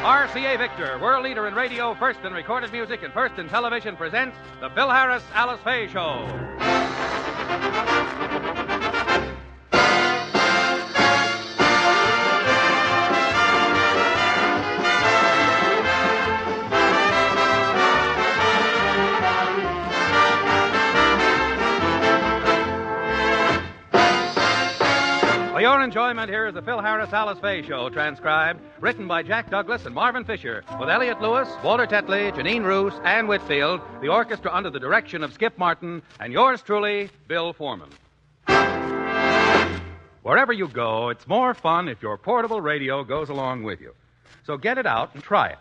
RCA Victor, world leader in radio, first in recorded music, and first in television, presents the Phil Harris Alice Faye Show. Your enjoyment, here is the Phil Harris Alice Faye Show, transcribed, written by Jack Douglas and Marvin Fisher, with Elliott Lewis, Walter Tetley, Jeanine Roose, Ann Whitfield, the orchestra under the direction of Skip Martin, and yours truly, Bill Forman. Wherever you go, it's more fun if your portable radio goes along with you. So get it out and try it.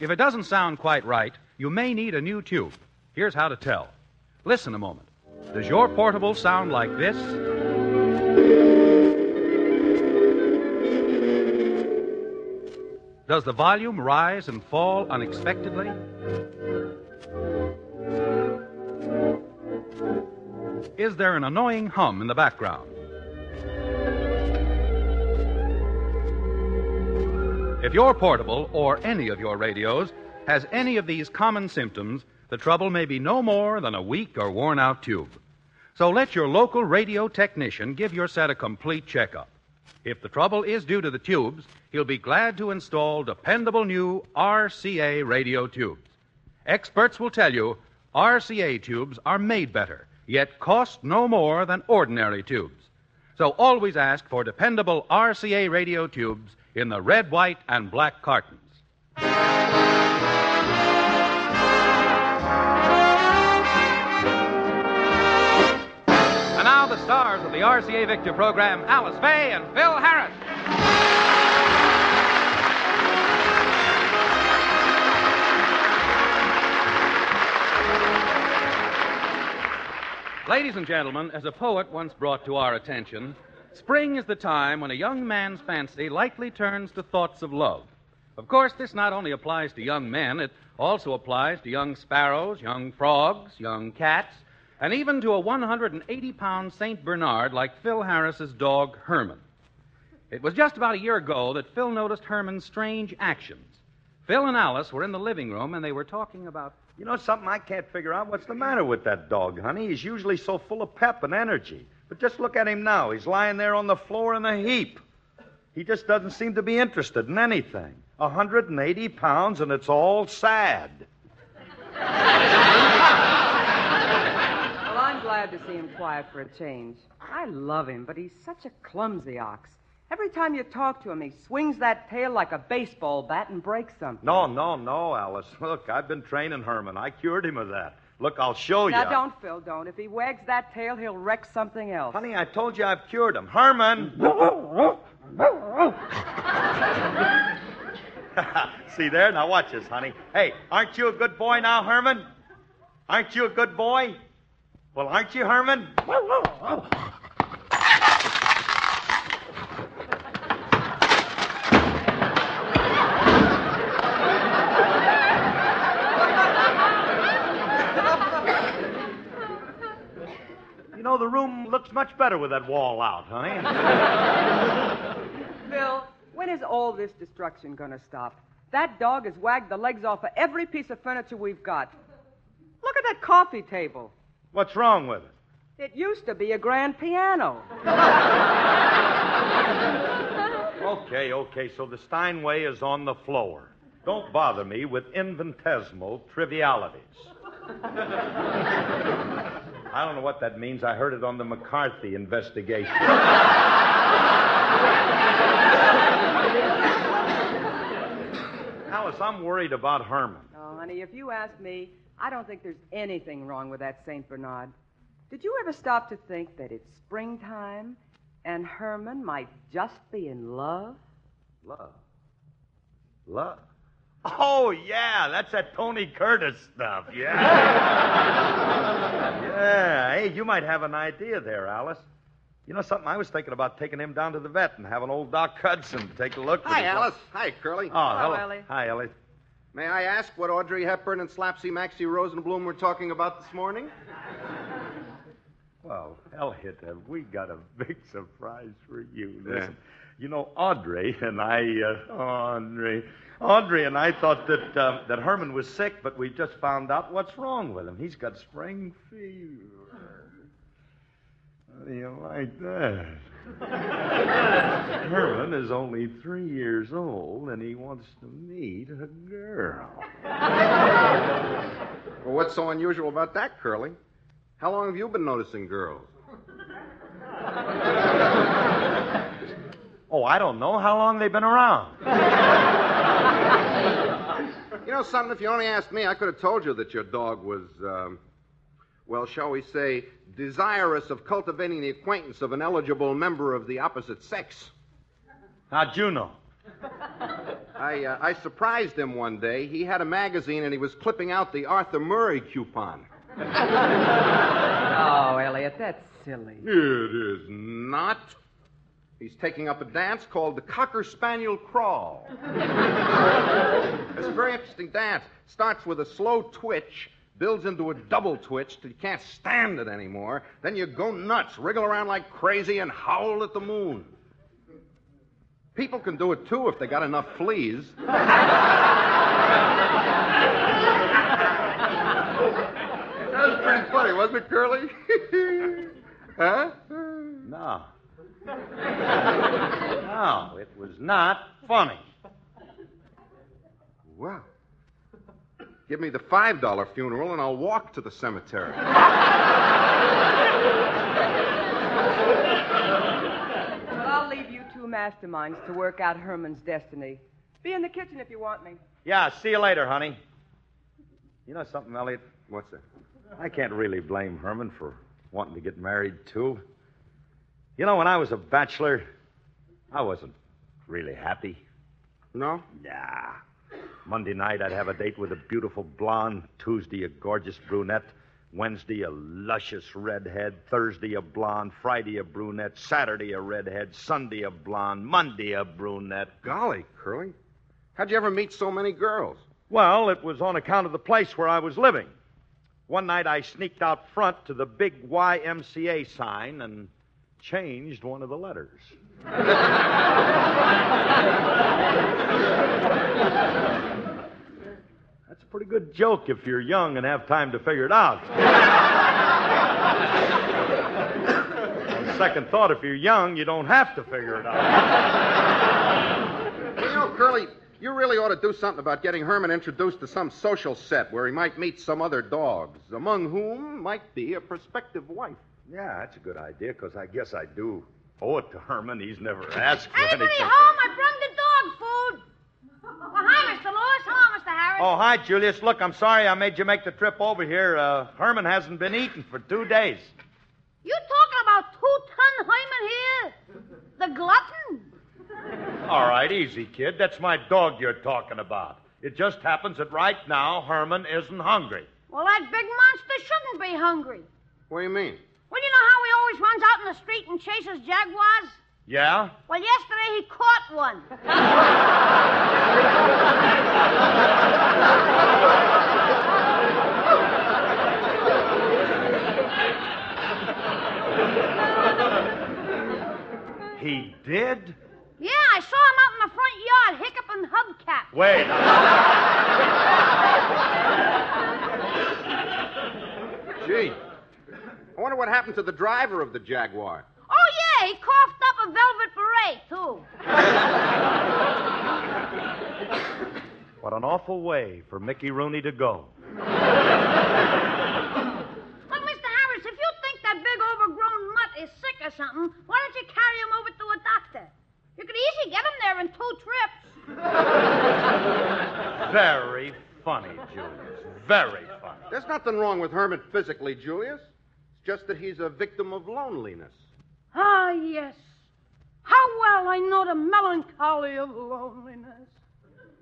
If it doesn't sound quite right, you may need a new tube. Here's how to tell. Listen a moment. Does your portable sound like this? Does the volume rise and fall unexpectedly? Is there an annoying hum in the background? If your portable or any of your radios has any of these common symptoms, the trouble may be no more than a weak or worn out tube. So let your local radio technician give your set a complete checkup. If the trouble is due to the tubes, he'll be glad to install dependable new RCA radio tubes. Experts will tell you RCA tubes are made better, yet cost no more than ordinary tubes. So always ask for dependable RCA radio tubes in the red, white, and black cartons. The RCA Victor program, Alice Faye and Phil Harris. Ladies and gentlemen, as a poet once brought to our attention, spring is the time when a young man's fancy likely turns to thoughts of love. Of course, this not only applies to young men, it also applies to young sparrows, young frogs, young cats, and even to a 180 pound St. Bernard like Phil Harris's dog, Herman. It was just about a year ago that Phil noticed Herman's strange actions. Phil and Alice were in the living room and they were talking about. You know something? I can't figure out what's the matter with that dog, honey. He's usually so full of pep and energy. But just look at him now. He's lying there on the floor in a heap. He just doesn't seem to be interested in anything. 180 pounds, and it's all sad. Well, I'm glad to see him quiet for a change. I love him, but he's such a clumsy ox. Every time you talk to him, he swings that tail like a baseball bat and breaks something. No, no, no, Alice. Look, I've been training Herman. I cured him of that. Look, I'll show you. Now, don't, Phil, don't. If he wags that tail, he'll wreck something else. Honey, I told you I've cured him. Herman! See there? Now watch this, honey. Hey, aren't you a good boy now, Herman? Aren't you a good boy? Well, aren't you, Herman? You know, the room looks much better with that wall out, honey. Bill, when is all this destruction going to stop? That dog has wagged the legs off of every piece of furniture we've got. Look at that coffee table. What's wrong with it? It used to be a grand piano. Okay, okay, so the Steinway is on the floor. Don't bother me with infinitesimal trivialities. I don't know what that means. I heard it on the McCarthy investigation. Alice, I'm worried about Herman. Oh, honey, if you ask me, I don't think there's anything wrong with that St. Bernard. Did you ever stop to think that it's springtime and Herman might just be in love? Love. Love. Oh, yeah, that's that Tony Curtis stuff, yeah. yeah, hey, you might have an idea there, Alice. You know something? I was thinking about taking him down to the vet and having old Doc Hudson take a look. at Hi, his- Alice. Hi, Curly. Oh, Hello, hello. Ellie. Hi, Ellie. May I ask what Audrey Hepburn and Slapsie Maxie Rosenbloom were talking about this morning? Well, Elliott, have we got a big surprise for you. Listen, You know, Audrey and I, uh, Audrey, Audrey and I thought that uh, that Herman was sick, but we just found out what's wrong with him. He's got spring fever. How do you like that? Herman is only three years old, and he wants to meet a girl. Well, what's so unusual about that, Curly? How long have you been noticing girls? Oh, I don't know how long they've been around. You know something? If you only asked me, I could have told you that your dog was, um, well, shall we say, desirous of cultivating the acquaintance of an eligible member of the opposite sex. How'd you know? I, uh, I surprised him one day. He had a magazine and he was clipping out the Arthur Murray coupon. Oh, Elliott, that's silly. It is not. He's taking up a dance called the Cocker Spaniel Crawl. it's a very interesting dance. Starts with a slow twitch, builds into a double twitch till you can't stand it anymore. Then you go nuts, wriggle around like crazy, and howl at the moon. People can do it too if they got enough fleas. That was pretty funny, wasn't it, Curly? huh? No. No, it was not funny. Well, give me the $5 funeral and I'll walk to the cemetery. But I'll leave you two masterminds to work out Herman's destiny. Be in the kitchen if you want me. Yeah, see you later, honey. You know something, Elliott? What's that? I can't really blame Herman for wanting to get married, too. You know, when I was a bachelor, I wasn't really happy. No? Nah. Monday night, I'd have a date with a beautiful blonde. Tuesday, a gorgeous brunette. Wednesday, a luscious redhead. Thursday, a blonde. Friday, a brunette. Saturday, a redhead. Sunday, a blonde. Monday, a brunette. Golly, Curly. How'd you ever meet so many girls? Well, it was on account of the place where I was living. One night, I sneaked out front to the big YMCA sign and changed one of the letters. That's a pretty good joke if you're young and have time to figure it out. On second thought, if you're young, you don't have to figure it out. You know, Curly, you really ought to do something about getting Herman introduced to some social set where he might meet some other dogs, among whom might be a prospective wife. Yeah, that's a good idea, because I guess I do owe it to Herman. He's never asked for Anybody anything. home? I brung the dog food. Well, hi, Mr. Lewis. Hello, Mr. Harris. Oh, hi, Julius. Look, I'm sorry I made you make the trip over here. Uh, Herman hasn't been eating for two days. You talking about two-ton Herman here? The glutton? All right, easy, kid. That's my dog you're talking about. It just happens that right now Herman isn't hungry. Well, that big monster shouldn't be hungry. What do you mean? Well, you know how he always runs out in the street and chases jaguars? Yeah? Well, yesterday he caught one. He did? Yeah, I saw him out in the front yard, hiccuping hubcap. Wait. Gee. I wonder what happened to the driver of the Jaguar. Oh, yeah, he coughed up a velvet beret, too. What an awful way for Mickey Rooney to go. Look, Mr. Harris, if you think that big overgrown mutt is sick or something, why don't you carry him over to a doctor? You could easily get him there in two trips. Very funny, Julius. Very funny. There's nothing wrong with Herman physically, Julius. It's just that he's a victim of loneliness. Ah, yes. How well I know the melancholy of loneliness.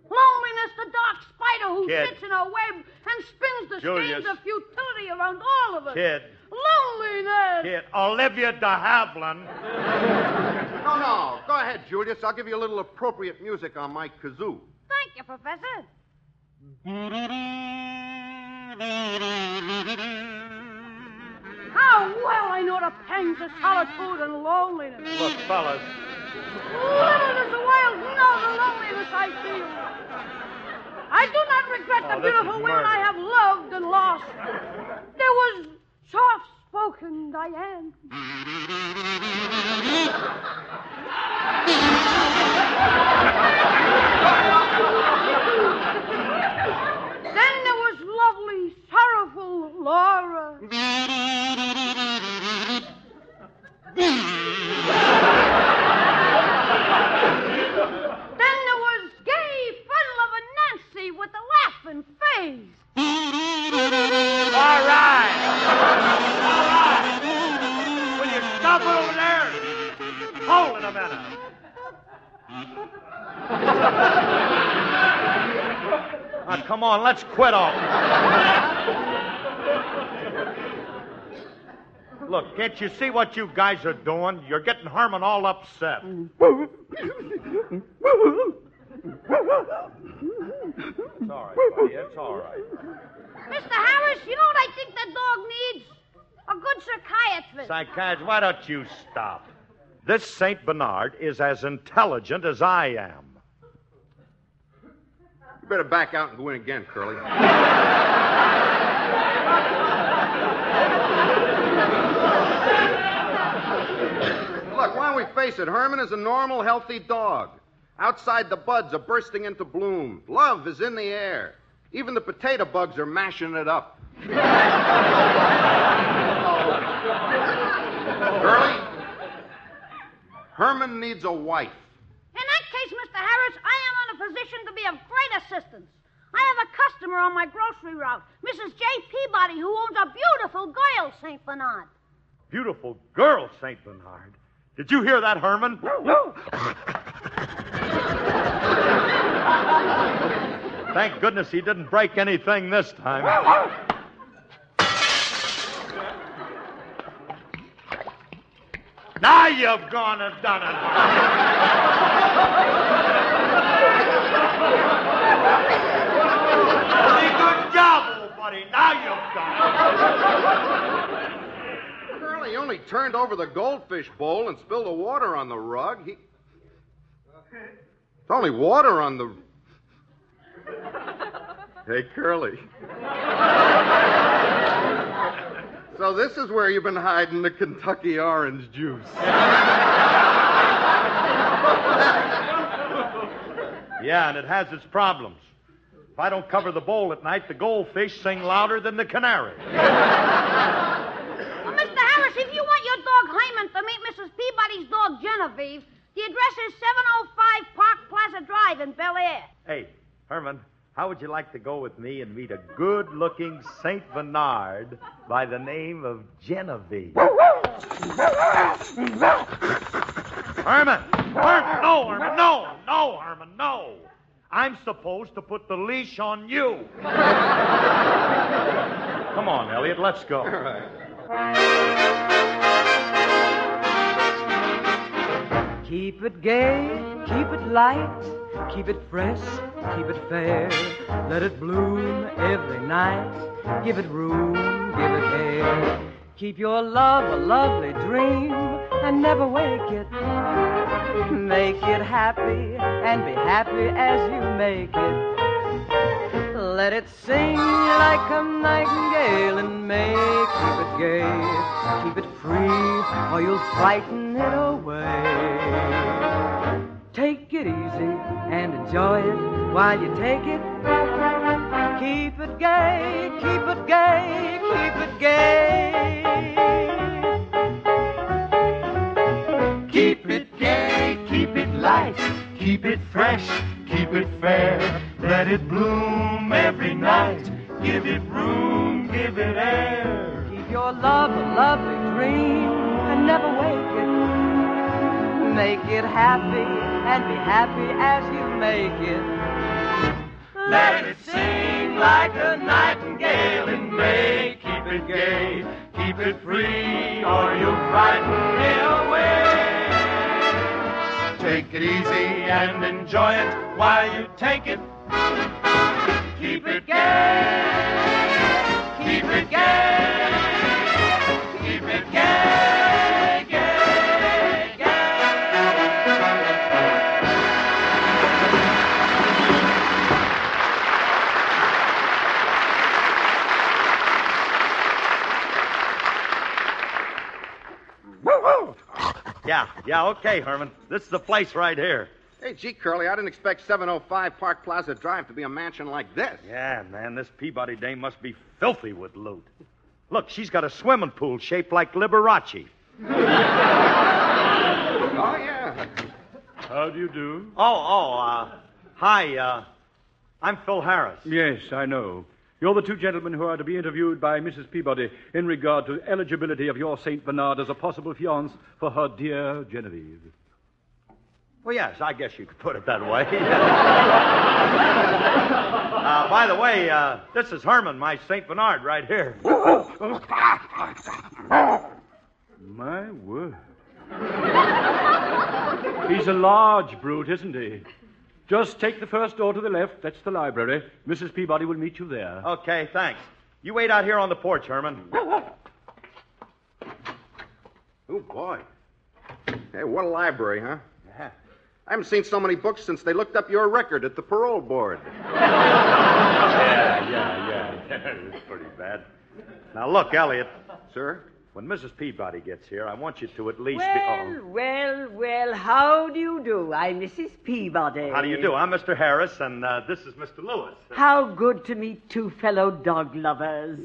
Loneliness, the dark spider who Kid. sits in a web and spins the Julius. skeins of futility around all of us. Kid. Loneliness. Kid. Olivia de Havilland. No, no. Go ahead, Julius. I'll give you a little appropriate music on my kazoo. Thank you, Professor. How well I know the pangs of solitude and loneliness. Look, fellas, Little does the world know the loneliness I feel. I do not regret the Oh, is beautiful women. I have loved and lost. There was soft-spoken Diane. Come on, quit all. Look, can't you see what you guys are doing? You're getting Herman all upset. It's all right, buddy. It's all right. Mr. Harris, you know what I think that dog needs? A good psychiatrist. Psychiatrist, why don't you stop? This St. Bernard is as intelligent as I am. Better back out and go in again, Curly. Look, why don't we face it? Herman is a normal, healthy dog. Outside, the buds are bursting into bloom. Love is in the air. Even the potato bugs are mashing it up. Curly, Herman needs a wife. In that case, Mr. Harris, I am in a position to be of great assistance. I have a customer on my grocery route, Mrs. J. Peabody, who owns a beautiful girl, St. Bernard. Beautiful girl, St. Bernard. Did you hear that, Herman? No. Thank goodness he didn't break anything this time. now you've gone and done it. Pretty good job, old buddy. Now you've done it. Curly only turned over the goldfish bowl and spilled the water on the rug. He... It's only water on the. Hey, Curly. so this is where you've been hiding the Kentucky orange juice. Yeah, and it has its problems. If I don't cover the bowl at night, the goldfish sing louder than the canary. Well, Mr. Harris, if you want your dog Hyman to meet Mrs. Peabody's dog Genevieve, the address is 705 Park Plaza Drive in Bel Air. Hey, Herman, how would you like to go with me and meet a good looking St. Bernard by the name of Genevieve? Herman! Herman! No, Herman! No! No, Herman! No! I'm supposed to put the leash on you. Come on, Elliott, let's go. Keep it gay, keep it light, keep it fresh, keep it fair. Let it bloom every night. Give it room, give it air. Keep your love a lovely dream and never wake it. Make it happy and be happy as you make it. Let it sing like a nightingale and make keep it gay. Keep it free or you'll frighten it away. Take it easy and enjoy it while you take it. Keep it gay, keep it gay, keep it gay. Keep it gay, keep it light, keep it fresh, keep it fair. Let it bloom every night. Give it room, give it air. Keep your love a lovely dream and never wake it. Make it happy and be happy as you make it. Let it sing like a nightingale in May. Keep it gay, keep it free, or you'll frighten it away. Take it easy and enjoy it while you take it. Keep it gay, Yeah, yeah, okay, Herman. This is the place right here. Hey, gee, Curly, I didn't expect 705 Park Plaza Drive to be a mansion like this. Yeah, man, this Peabody dame must be filthy with loot. Look, she's got a swimming pool shaped like Liberace. Oh, yeah. How do you do? Oh, oh, uh, hi, uh, I'm Phil Harris. Yes, I know. You're the two gentlemen who are to be interviewed by Mrs. Peabody in regard to eligibility of your St. Bernard as a possible fiance for her dear Genevieve. Well, yes, I guess you could put it that way. uh, by the way, uh, this is Herman, my St. Bernard, right here. My word. He's a large brute, isn't he? Just take the first door to the left. That's the library. Mrs. Peabody will meet you there. Okay, thanks. You wait out here on the porch, Herman. Oh, boy. Hey, what a library, huh? Yeah. I haven't seen so many books since they looked up your record at the parole board. Yeah, yeah, yeah. it's pretty bad. Now, look, Elliott. Sir? When Mrs. Peabody gets here, I want you to at least Well, be. well, well, how do you do? I'm Mrs. Peabody. Oh, how do you do? I'm Mr. Harris, and uh, this is Mr. Lewis. How good to meet two fellow dog lovers.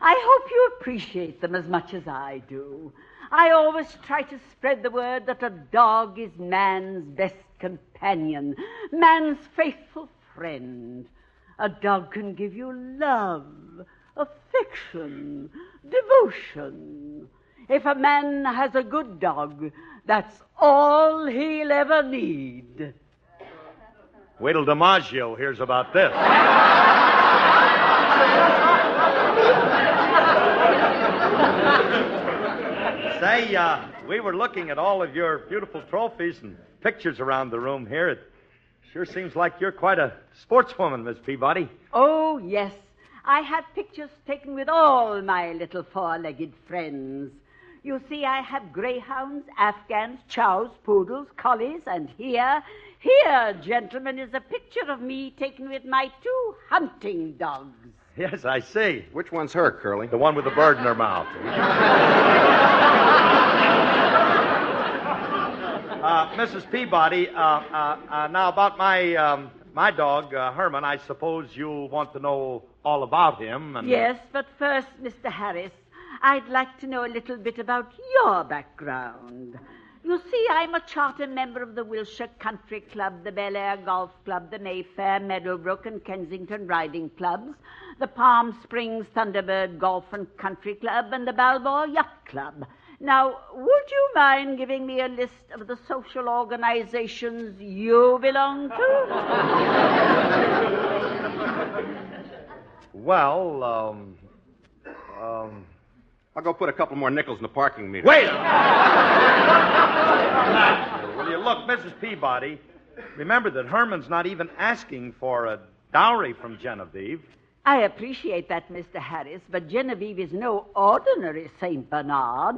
I hope you appreciate them as much as I do. I always try to spread the word that a dog is man's best companion, man's faithful friend. A dog can give you love, affection, devotion. If a man has a good dog, that's all he'll ever need. Wait till DiMaggio hears about this. Say, uh, we were looking at all of your beautiful trophies and pictures around the room here. It sure seems like you're quite a sportswoman, Miss Peabody. Oh, yes. I have pictures taken with all my little four legged friends. You see, I have greyhounds, Afghans, chows, poodles, collies, and here, here, gentlemen, is a picture of me taken with my two hunting dogs. Yes, I see. Which one's her, Curly? The one with the bird in her mouth. uh, Mrs. Peabody, uh, uh, uh, now about my um, my dog uh, Herman. I suppose you'll want to know all about him. And, Yes, but first, Mr. Harris, I'd like to know a little bit about your background. You see, I'm a charter member of the Wilshire Country Club, the Bel Air Golf Club, the Mayfair, Meadowbrook, and Kensington Riding Clubs, the Palm Springs Thunderbird Golf and Country Club, and the Balboa Yacht Club. Now, would you mind giving me a list of the social organizations you belong to? Well, um, um, I'll go put a couple more nickels in the parking meter. wait. Will you look, Mrs. Peabody? Remember that Herman's not even asking for a dowry from Genevieve. I appreciate that, Mr. Harris, but Genevieve is no ordinary St. Bernard.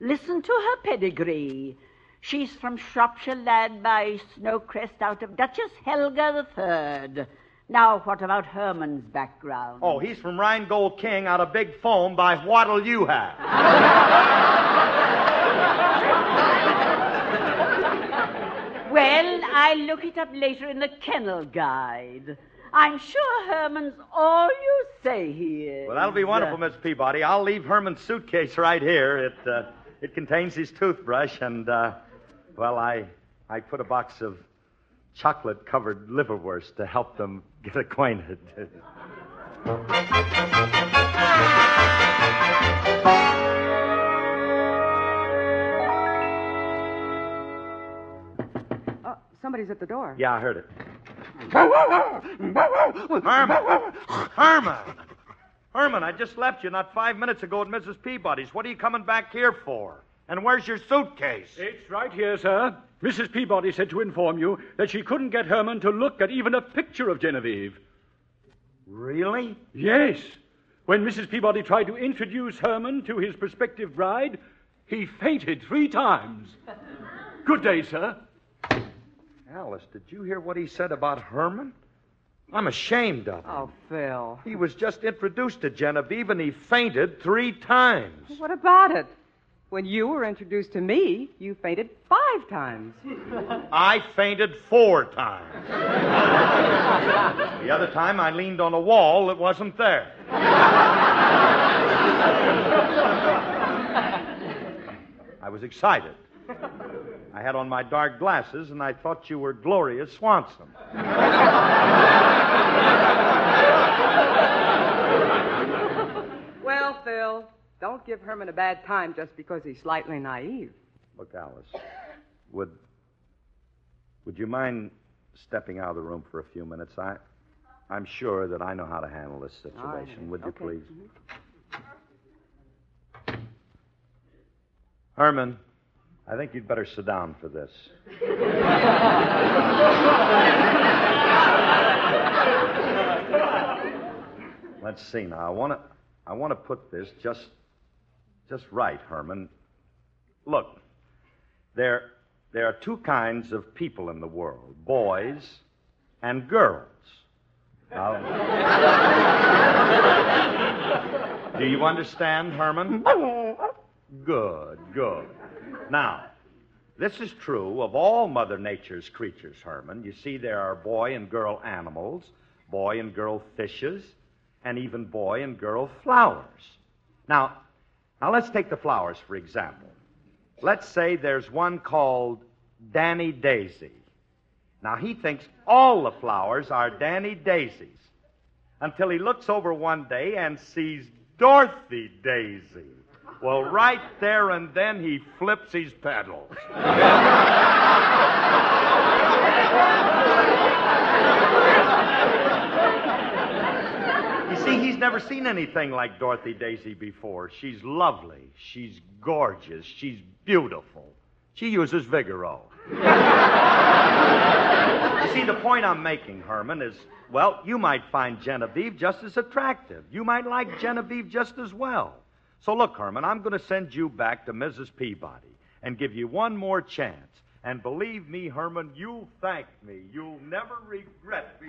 Listen to her pedigree. She's from Shropshire, lad by Snowcrest out of Duchess Helga III. Now, what about Herman's background? Oh, he's from Rheingold King out of Big Foam by What'll You Have? Well, I'll look it up later in the kennel guide. I'm sure Herman's all you say he is. Well, that'll be wonderful, Miss Peabody. I'll leave Herman's suitcase right here. It uh, it contains his toothbrush and uh, well, I I put a box of chocolate-covered liverwurst to help them get acquainted. Oh, somebody's at the door. yeah, I heard it. Herman, Herman, Herman! I just left you not five minutes ago at Mrs. Peabody's. What are you coming back here for? And where's your suitcase? It's right here, sir. Mrs. Peabody said to inform you that she couldn't get Herman to look at even a picture of Genevieve. Really? Yes. When Mrs. Peabody tried to introduce Herman to his prospective bride, he fainted three times. Good day, sir. Alice, did you hear what he said about Herman? I'm ashamed of him. Oh, Phil. He was just introduced to Genevieve and he fainted three times. What about it? When you were introduced to me, you fainted five times. I fainted four times. the other time I leaned on a wall that wasn't there. I was excited. I had on my dark glasses, and I thought you were Gloria Swanson. Well, Phil, don't give Herman a bad time just because he's slightly naive. Look, Alice, would would you mind stepping out of the room for a few minutes? I I'm sure that I know how to handle this oh, situation. Would you Okay. please? Herman, I think you'd better sit down for this. Let's see now. I want to I want to put this just just right, Herman. Look, there there are two kinds of people in the world, boys and girls. Now, do you understand, Herman? Good, good. Now, this is true of all Mother Nature's creatures, Herman. You see, there are boy and girl animals, boy and girl fishes, and even boy and girl flowers. Now, now let's take the flowers for example. Let's say there's one called Danny Daisy. Now he thinks all the flowers are Danny Daisies until he looks over one day and sees Dorothy Daisy. Well, right there and then he flips his petals. You see, he's never seen anything like Dorothy Daisy before. She's lovely. She's gorgeous. She's beautiful. She uses Vigoro. you see, the point I'm making, Herman, is well, you might find Genevieve just as attractive. You might like Genevieve just as well. So, look, Herman, I'm going to send you back to Mrs. Peabody and give you one more chance. And believe me, Herman, you'll thank me. You'll never regret me.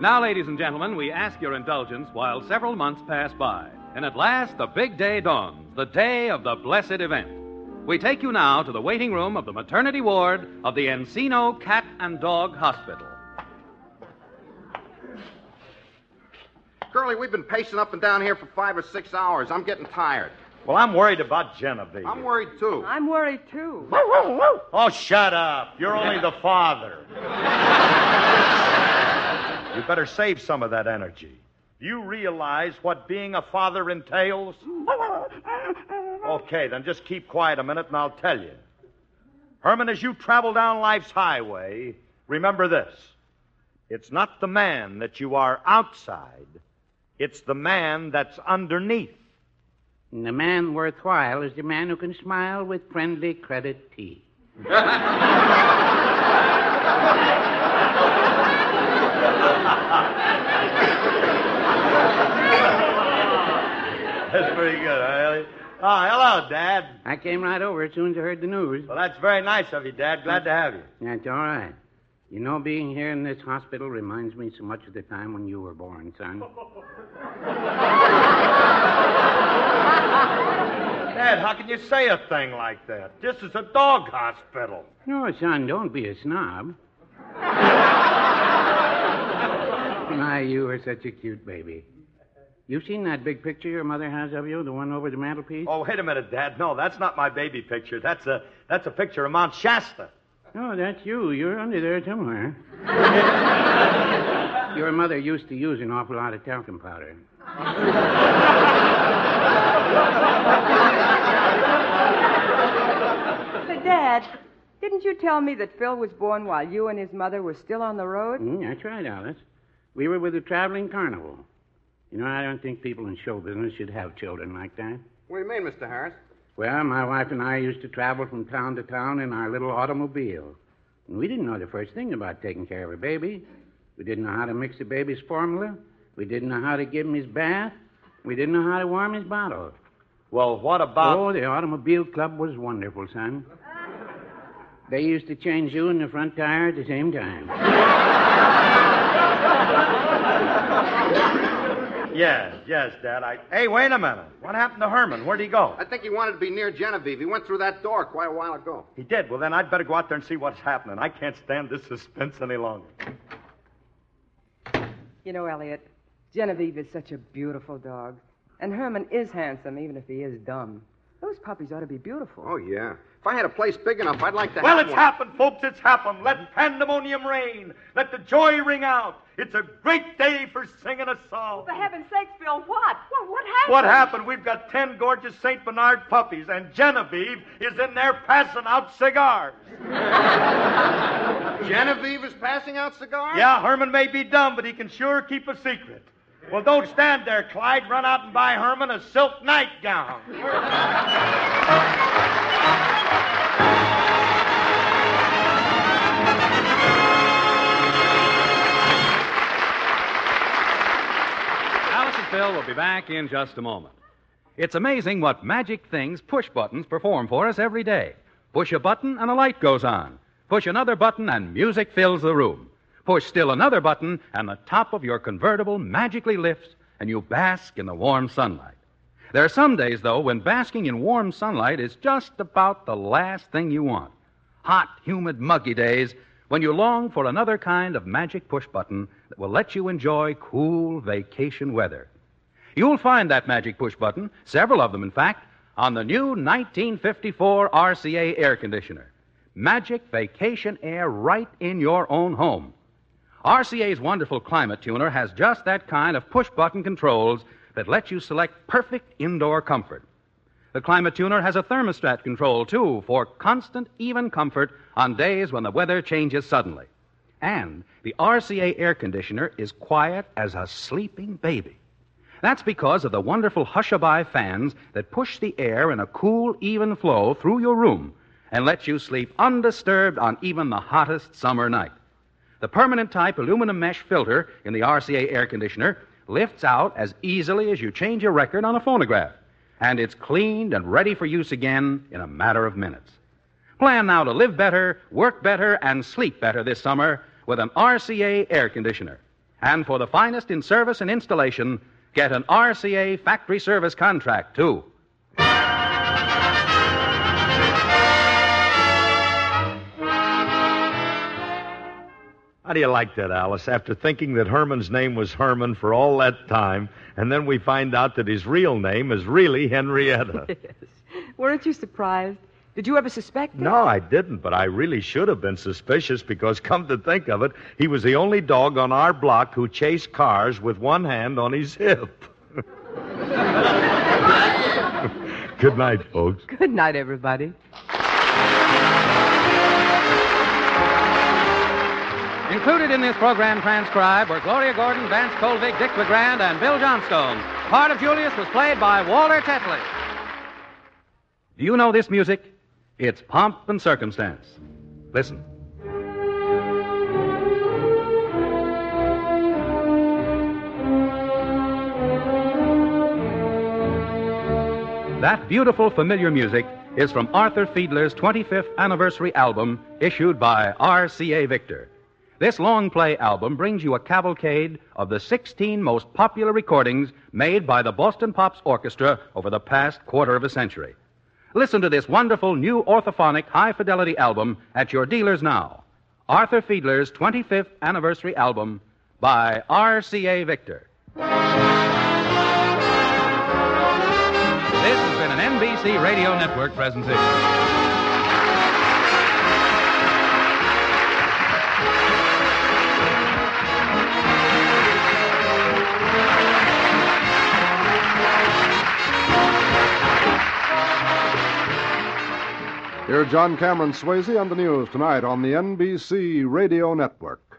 Now, ladies and gentlemen, we ask your indulgence while several months pass by. And at last, the big day dawns, the day of the blessed event. We take you now to the waiting room of the maternity ward of the Encino Cat and Dog Hospital. Curly, we've been pacing up and down here for five or six hours. I'm getting tired. Well, I'm worried about Genevieve. I'm worried, too. I'm worried, too. Oh, shut up. You're only the father. you better save some of that energy. Do you realize what being a father entails? Okay, then just keep quiet a minute and I'll tell you. Herman, as you travel down life's highway, remember this it's not the man that you are outside, it's the man that's underneath. And the man worthwhile is the man who can smile with friendly credit tea. That's pretty good, huh, Oh, hello, Dad. I came right over as soon as I heard the news. Well, that's very nice of you, Dad. Glad to have you. That's all right. You know, being here in this hospital reminds me so much of the time when you were born, son. Dad, how can you say a thing like that? This is a dog hospital. No, son, don't be a snob. My, you are such a cute baby. You seen that big picture your mother has of you, the one over the mantelpiece? Oh, wait a minute, Dad. No, that's not my baby picture. That's a that's a picture of Mount Shasta. Oh, that's you. You're under there somewhere. Your mother used to use an awful lot of talcum powder. But Dad, didn't you tell me that Phil was born while you and his mother were still on the road? Mm, that's right, Alice. We were with a traveling carnival. You know, I don't think people in show business should have children like that. What do you mean, Mr. Harris? Well, my wife and I used to travel from town to town in our little automobile. And we didn't know the first thing about taking care of a baby. We didn't know how to mix a baby's formula. We didn't know how to give him his bath. We didn't know how to warm his bottle. Well, what about Oh, the automobile club was wonderful, son. They used to change you and the front tire at the same time. Yes, yes, Dad. I. Hey, wait a minute. What happened to Herman? Where'd he go? I think he wanted to be near Genevieve. He went through that door quite a while ago. He did. Well, then I'd better go out there and see what's happening. I can't stand this suspense any longer. You know, Elliott, Genevieve is such a beautiful dog. And Herman is handsome, even if he is dumb. Those puppies ought to be beautiful. Oh, yeah. If I had a place big enough, I'd like to Well, have it's one. happened, folks. It's happened. Let pandemonium reign. Let the joy ring out. It's a great day for singing a song. For heaven's sakes, Bill, what? What, what happened? What happened? We've got ten gorgeous St. Bernard puppies, and Genevieve is in there passing out cigars. Genevieve is passing out cigars? Yeah, Herman may be dumb, but he can sure keep a secret. Well, don't stand there, Clyde. Run out and buy Herman a silk nightgown. be back in just a moment. It's amazing what magic things push buttons perform for us every day. Push a button and a light goes on. Push another button and music fills the room. Push still another button and the top of your convertible magically lifts and you bask in the warm sunlight. There are some days, though, when basking in warm sunlight is just about the last thing you want. Hot, humid, muggy days when you long for another kind of magic push button that will let you enjoy cool vacation weather. You'll find that magic push button, several of them in fact, on the new 1954 RCA air conditioner. Magic vacation air right in your own home. RCA's wonderful climate tuner has just that kind of push button controls that let you select perfect indoor comfort. The climate tuner has a thermostat control, too, for constant, even comfort on days when the weather changes suddenly. And the RCA air conditioner is quiet as a sleeping baby. That's because of the wonderful Hushabye fans that push the air in a cool, even flow through your room and let you sleep undisturbed on even the hottest summer night. The permanent type aluminum mesh filter in the RCA air conditioner lifts out as easily as you change a record on a phonograph, and it's cleaned and ready for use again in a matter of minutes. Plan now to live better, work better, and sleep better this summer with an RCA air conditioner. And for the finest in service and installation, get an RCA factory service contract, too. How do you like that, Alice? After thinking that Herman's name was Herman for all that time, and then we find out that his real name is really Henrietta. Yes. Weren't you surprised? Did you ever suspect that? No, I didn't, but I really should have been suspicious because, come to think of it, he was the only dog on our block who chased cars with one hand on his hip. Good night, folks. Good night, everybody. Included in this program transcribed were Gloria Gordon, Vance Colvig, Dick LeGrand, and Bill Johnstone. The part of Julius was played by Walter Tetley. Do you know this music? It's Pomp and Circumstance. Listen. That beautiful, familiar music is from Arthur Fiedler's 25th anniversary album issued by RCA Victor. This long play album brings you a cavalcade of the 16 most popular recordings made by the Boston Pops Orchestra over the past quarter of a century. Listen to this wonderful new orthophonic high fidelity album at your dealers now. Arthur Fiedler's 25th anniversary album by RCA Victor. This has been an NBC Radio Network presentation. Hear John Cameron Swayze on the news tonight on the NBC Radio Network.